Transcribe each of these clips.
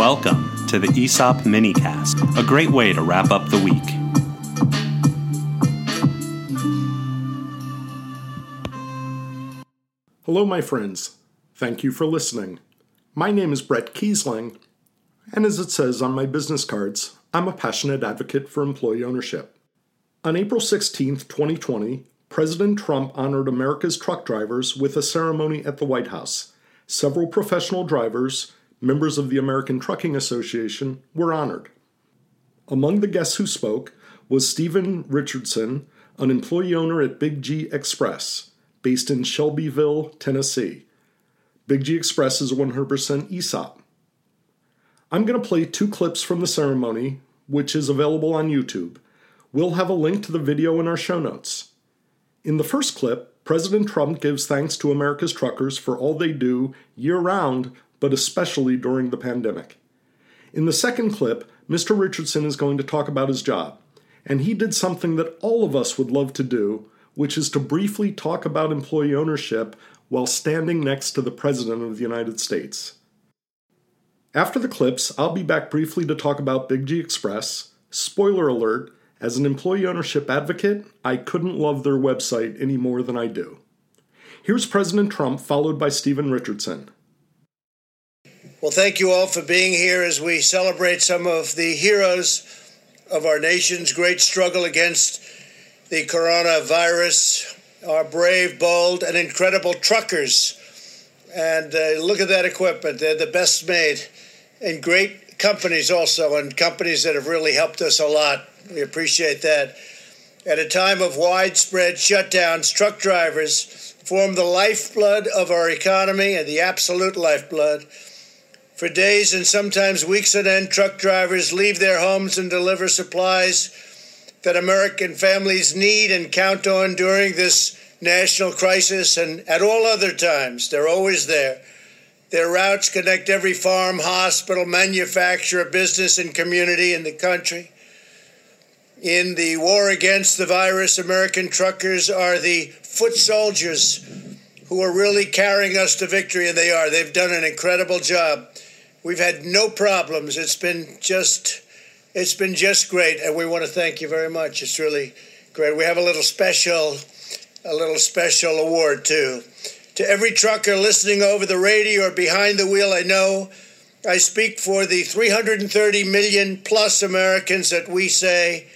Welcome to the ESOP Minicast, a great way to wrap up the week. Hello, my friends. Thank you for listening. My name is Bret Keisling, and as it says on my business cards, I'm a passionate advocate for employee ownership. On April 16, 2020, President Trump honored America's truck drivers with a ceremony at the White House. Several professional drivers, members of the American Trucking Association, were honored. Among the guests who spoke was Stephen Richardson, an employee owner at Big G Express, based in Shelbyville, Tennessee. Big G Express is 100% ESOP. I'm going to play two clips from the ceremony, which is available on YouTube. We'll have a link to the video in our show notes. In the first clip, President Trump gives thanks to America's truckers for all they do year round, but especially during the pandemic. In the second clip, Mr. Richardson is going to talk about his job, and he did something that all of us would love to do, which is to briefly talk about employee ownership while standing next to the President of the United States. After the clips, I'll be back briefly to talk about Big G Express, spoiler alert, as an employee ownership advocate, I couldn't love their website any more than I do. Here's President Trump, followed by Stephen Richardson. Well, thank you all for being here as we celebrate some of the heroes of our nation's great struggle against the coronavirus, our brave, bold, and incredible truckers. And uh, look at that equipment, they're the best made, and great companies also, and companies that have really helped us a lot we appreciate that. At a time of widespread shutdowns, truck drivers form the lifeblood of our economy and the absolute lifeblood. For days and sometimes weeks on end, truck drivers leave their homes and deliver supplies that American families need and count on during this national crisis and at all other times. They're always there. Their routes connect every farm, hospital, manufacturer, business, and community in the country. In the war against the virus, American truckers are the foot soldiers who are really carrying us to victory, and they are. They've done an incredible job. We've had no problems. It's been just, it's been just great, and we want to thank you very much. It's really great. We have a little special, a little special award too. To every trucker listening over the radio or behind the wheel, I know I speak for the 330 million plus Americans that we say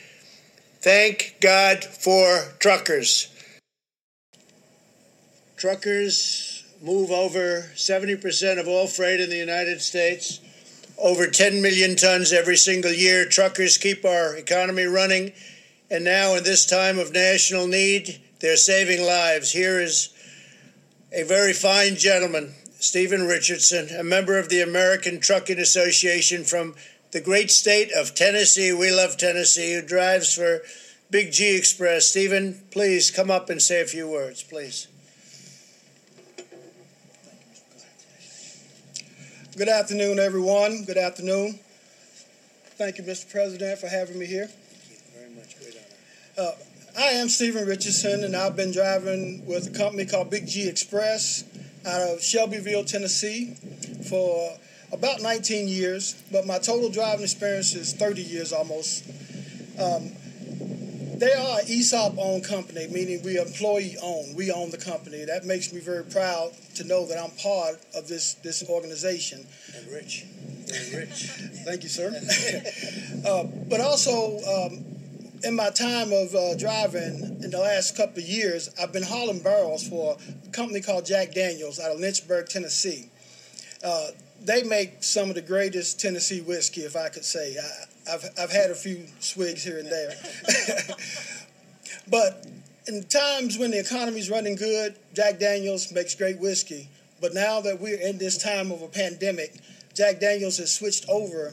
Thank God for truckers. Truckers move over 70% of all freight in the United States, over 10 million tons every single year. Truckers keep our economy running, and now, in this time of national need, they're saving lives. Here is a very fine gentleman, Stephen Richardson, a member of the American Trucking Association from the great state of Tennessee. We love Tennessee, who drives for Big G Express. Stephen, please come up and say a few words, please. Good afternoon, everyone. Good afternoon. Thank you, Mr. President, for having me here. Thank you very much. Great honor. Uh, I am Stephen Richardson, and I've been driving with a company called Big G Express out of Shelbyville, Tennessee, for about 19 years, but my total driving experience is 30 years almost. Um, they are ESOP owned company, meaning we employee owned. We own the company. That makes me very proud to know that I'm part of this, this organization. And rich. Very rich. Thank you, sir. uh, but also, um, in my time of uh, driving in the last couple of years, I've been hauling barrels for a company called Jack Daniels out of Lynchburg, Tennessee. Uh, they make some of the greatest Tennessee whiskey, if I could say. I, have I've had a few swigs here and there. but in times when the economy's running good, Jack Daniels makes great whiskey. But now that we're in this time of a pandemic, Jack Daniels has switched over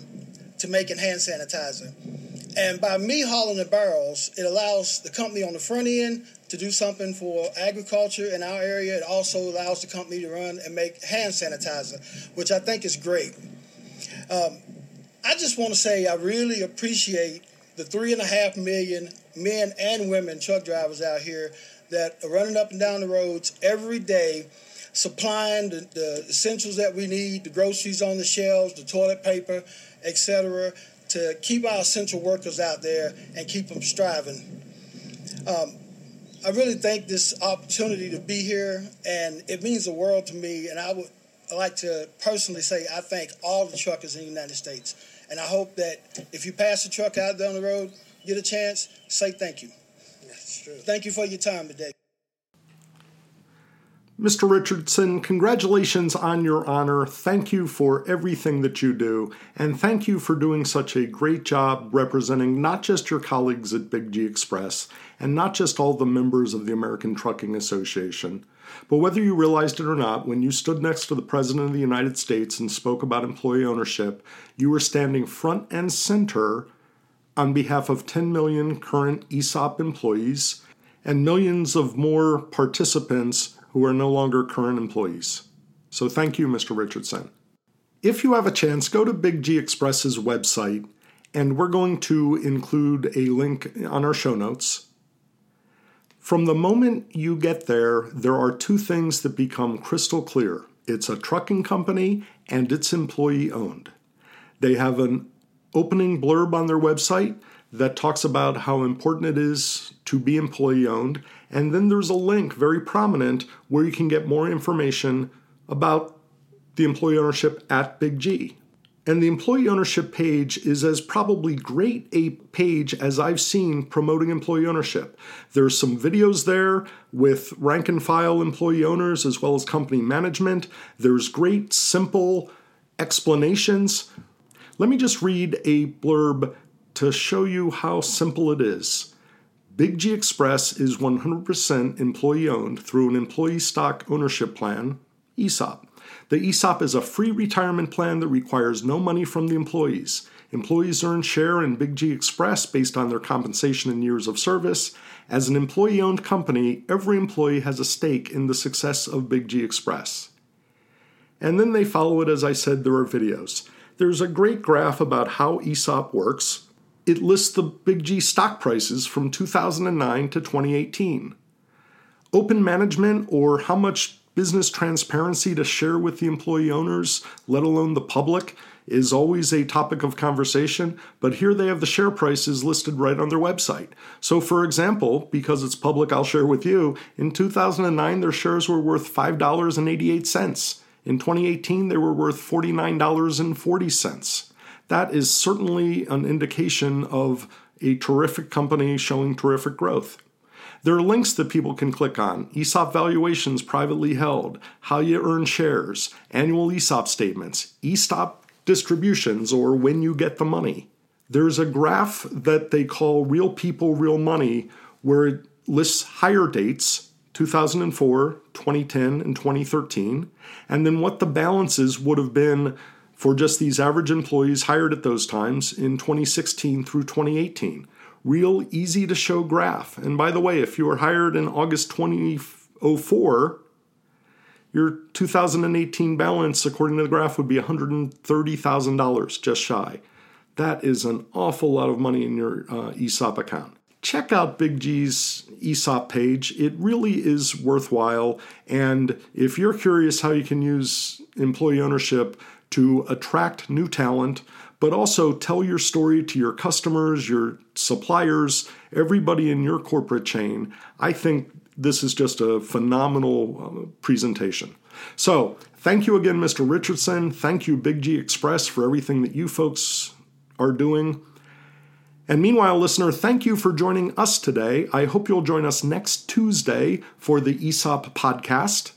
to making hand sanitizer. And by me hauling the barrels, it allows the company on the front end to do something for agriculture in our area. It also allows the company to run and make hand sanitizer, which I think is great. Um, I just want to say I really appreciate the three and a half million men and women truck drivers out here that are running up and down the roads every day supplying the, the essentials that we need, the groceries on the shelves, the toilet paper, etc., to keep our essential workers out there and keep them striving. Um, I really thank this opportunity to be here, and it means the world to me. And I would like to personally say I thank all the truckers in the United States. And I hope that if you pass a truck out down the road, get a chance, say thank you. That's true. Thank you for your time today. Mr. Richardson, congratulations on your honor. Thank you for everything that you do, and thank you for doing such a great job representing not just your colleagues at Big G Express and not just all the members of the American Trucking Association. But whether you realized it or not, when you stood next to the President of the United States and spoke about employee ownership, you were standing front and center on behalf of 10 million current ESOP employees and millions of more participants who are no longer current employees. So thank you, Mr. Richardson. If you have a chance, go to Big G Express's website, and we're going to include a link on our show notes. From the moment you get there, there are two things that become crystal clear it's a trucking company and it's employee owned. They have an opening blurb on their website that talks about how important it is to be employee owned. And then there's a link, very prominent, where you can get more information about the employee ownership at Big G. And the employee ownership page is as probably great a page as I've seen promoting employee ownership. There's some videos there with rank and file employee owners as well as company management. There's great, simple explanations. Let me just read a blurb to show you how simple it is. Big G Express is 100% employee owned through an employee stock ownership plan, ESOP. The ESOP is a free retirement plan that requires no money from the employees. Employees earn share in Big G Express based on their compensation and years of service. As an employee owned company, every employee has a stake in the success of Big G Express. And then they follow it, as I said, there are videos. There's a great graph about how ESOP works, it lists the Big G stock prices from 2009 to 2018. Open management, or how much business transparency to share with the employee owners, let alone the public, is always a topic of conversation, but here they have the share prices listed right on their website. So, for example, because it's public, I'll share with you, in 2009, their shares were worth $5.88. In 2018, they were worth $49.40 that is certainly an indication of a terrific company showing terrific growth. There are links that people can click on ESOP valuations privately held, how you earn shares, annual ESOP statements, ESOP distributions, or when you get the money. There's a graph that they call Real People, Real Money, where it lists higher dates 2004, 2010, and 2013, and then what the balances would have been for just these average employees hired at those times in 2016 through 2018. Real easy to show graph. And by the way, if you were hired in August 2004, your 2018 balance, according to the graph, would be $130,000, just shy. That is an awful lot of money in your uh, ESOP account. Check out Big G's ESOP page. It really is worthwhile. And if you're curious how you can use employee ownership to attract new talent, but also tell your story to your customers, your suppliers, everybody in your corporate chain. I think this is just a phenomenal uh, presentation. So, thank you again, Mr. Richardson. Thank you, Big G Express, for everything that you folks are doing. And meanwhile, listener, thank you for joining us today. I hope you'll join us next Tuesday for the ESOP podcast.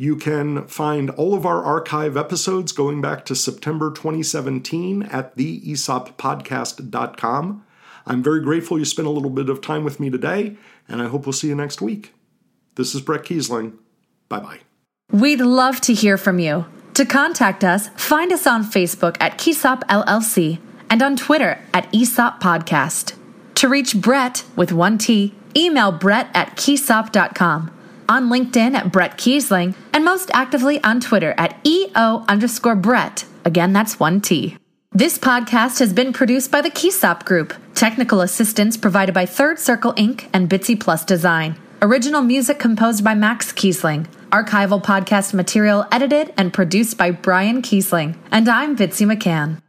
You can find all of our archive episodes going back to September 2017 at theesoppodcast.com. I'm very grateful you spent a little bit of time with me today, and I hope we'll see you next week. This is Bret Keisling. Bye bye. We'd love to hear from you. To contact us, find us on Facebook at Keisop LLC and on Twitter at ESOP Podcast. To reach Bret with one T, email bret at keisop.com on LinkedIn at Bret Keisling, and most actively on Twitter at EO underscore Bret. Again, that's one T. This podcast has been produced by the Keisop Group. Technical assistance provided by Third Circle Inc. and Bitsy Plus Design. Original music composed by Max Keisling. Archival podcast material edited and produced by Brian Keisling. And I'm Bitsy McCann.